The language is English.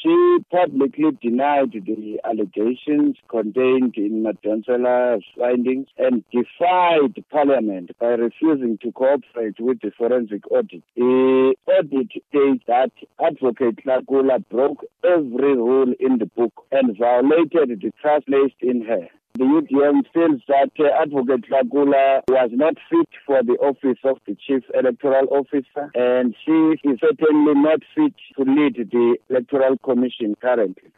She publicly denied the allegations contained in Madonsela's findings and defied Parliament by refusing to cooperate with the forensic audit. The audit states that Advocate Tlakula broke every rule in the book and violated the trust placed in her. The UDM feels that uh, Advocate Tlakula was not fit for the office of the Chief Electoral Officer and she is certainly not fit to lead the Electoral Commission currently.